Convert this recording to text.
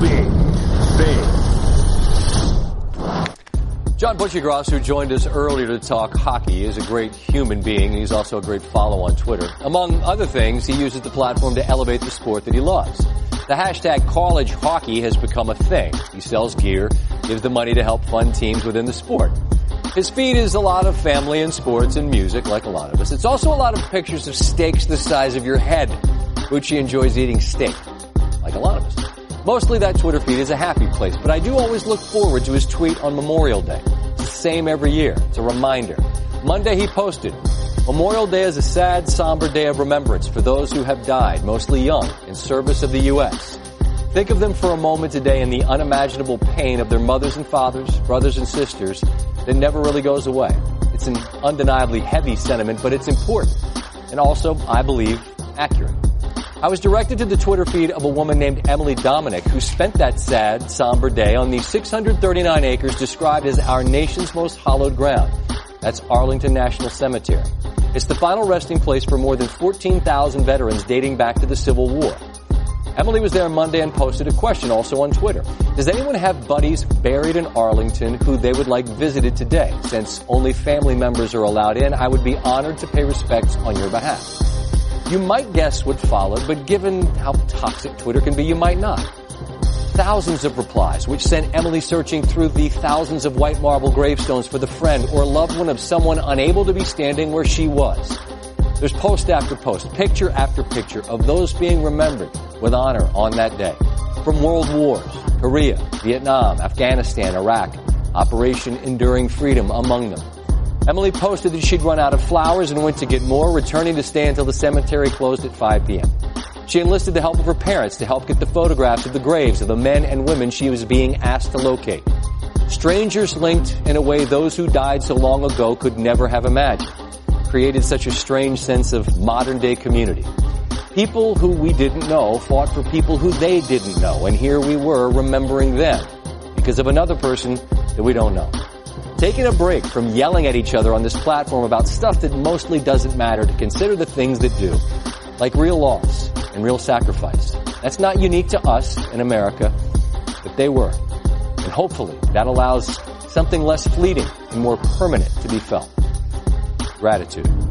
big, big. John Buccigross, who joined us earlier to talk hockey, is a great human being, and he's also a great follow on Twitter. Among other things, he uses the platform to elevate the sport that he loves. The hashtag college hockey has become a thing. He sells gear, gives the money to help fund teams within the sport. His feed is a lot of family and sports and music, like a lot of us. It's also a lot of pictures of steaks the size of your head. Bucci enjoys eating steak, Mostly that Twitter feed is a happy place, but I do always look forward to his tweet on Memorial Day. It's the same every year. It's a reminder. Monday he posted, Memorial Day is a sad, somber day of remembrance for those who have died, mostly young, in service of the U.S. Think of them for a moment today and the unimaginable pain of their mothers and fathers, brothers and sisters that never really goes away. It's an undeniably heavy sentiment, but it's important. And also, I believe, accurate. I was directed to the Twitter feed of a woman named Emily Domenech who spent that sad, somber day on the 639 acres described as our nation's most hallowed ground. That's Arlington National Cemetery. It's the final resting place for more than 14,000 veterans dating back to the Civil War. Emily was there Monday and posted a question also on Twitter. Does anyone have buddies buried in Arlington who they would like visited today? Since only family members are allowed in, I would be honored to pay respects on your behalf. You might guess what followed, but given how toxic Twitter can be, you might not. Thousands of replies, which sent Emily searching through the thousands of white marble gravestones for the friend or loved one of someone unable to be standing where she was. There's post after post, picture after picture of those being remembered with honor on that day. From world wars, Korea, Vietnam, Afghanistan, Iraq, Operation Enduring Freedom among them. Emily posted that she'd run out of flowers and went to get more, returning to stay until the cemetery closed at 5 p.m. She enlisted the help of her parents to help get the photographs of the graves of the men and women she was being asked to locate. Strangers linked in a way those who died so long ago could never have imagined. Created such a strange sense of modern day community. People who we didn't know fought for people who they didn't know, and here we were remembering them because of another person that we don't know. Taking a break from yelling at each other on this platform about stuff that mostly doesn't matter to consider the things that do, like real loss and real sacrifice. That's not unique to us in America, but they were. And hopefully that allows something less fleeting and more permanent to be felt. Gratitude.